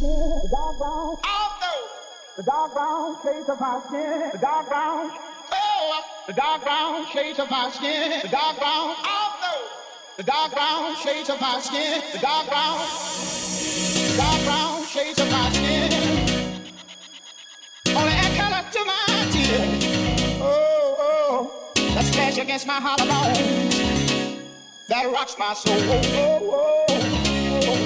the dark brown. Although the dark brown shades of my skin, the dark brown. Oh, the dark brown shades of my skin, the dark brown. Although the dark brown shades of my skin, the dark brown. The dark brown shades of my skin. Only add color to my tears. Oh, oh, that splash against my hollow bone that rocks my soul. Oh, oh, oh, oh.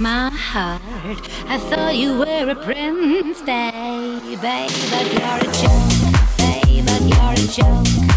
my heart. I thought you were a prince, babe, but you're a joke, babe, but you're a joke.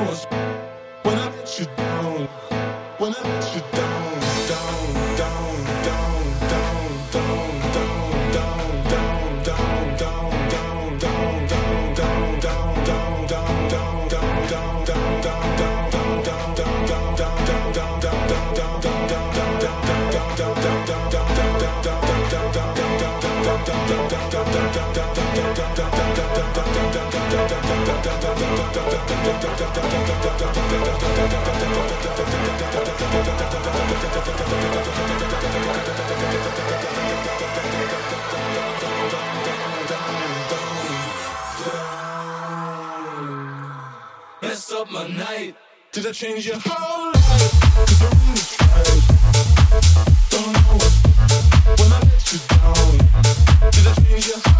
When I let you down. When I let you down. Did I change your whole life? Don't know when I let you down. Did I change your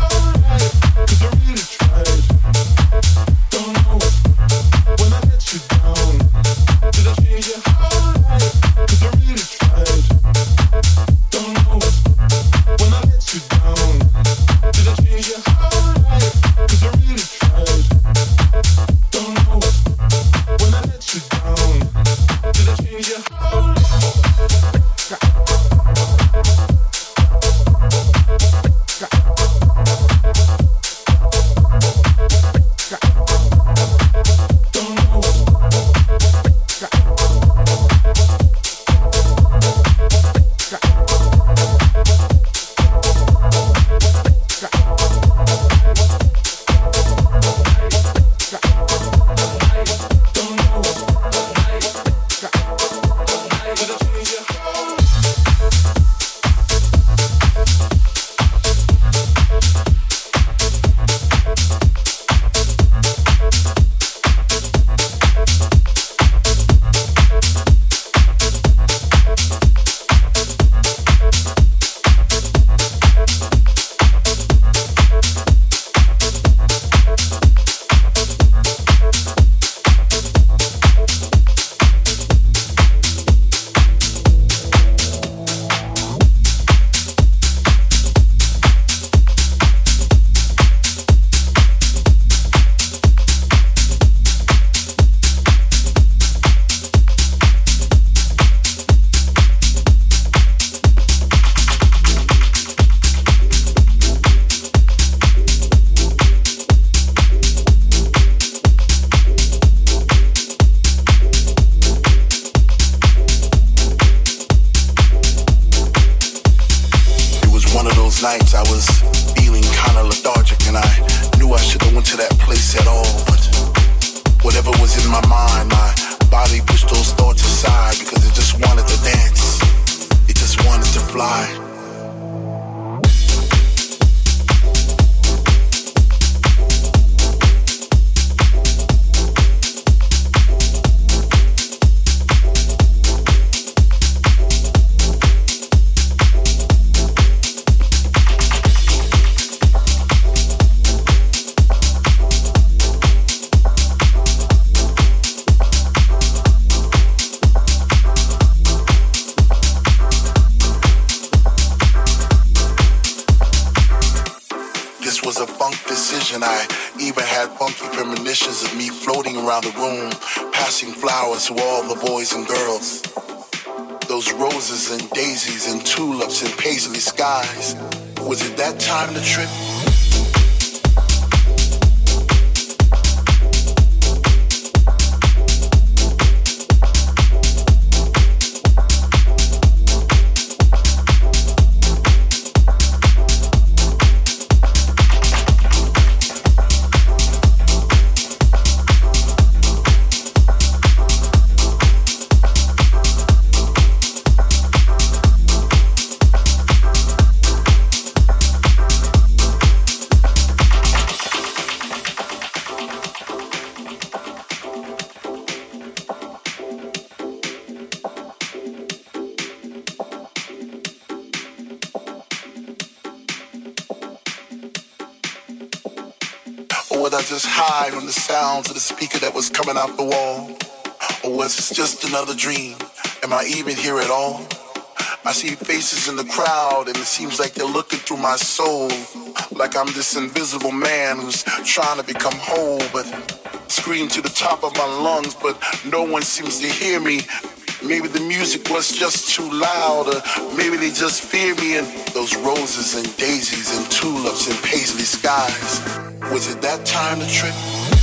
Those roses and daisies and tulips and paisley skies. Was it that time to trip? Sounds of the speaker that was coming out the wall? Or was this just another dream? Am I even here at all? I see faces in the crowd and it seems like they're looking through my soul. Like I'm this invisible man who's trying to become whole, but scream to the top of my lungs, but no one seems to hear me. Maybe the music was just too loud, or maybe they just fear me and those roses and daisies and tulips and paisley skies. Was it that time to trip?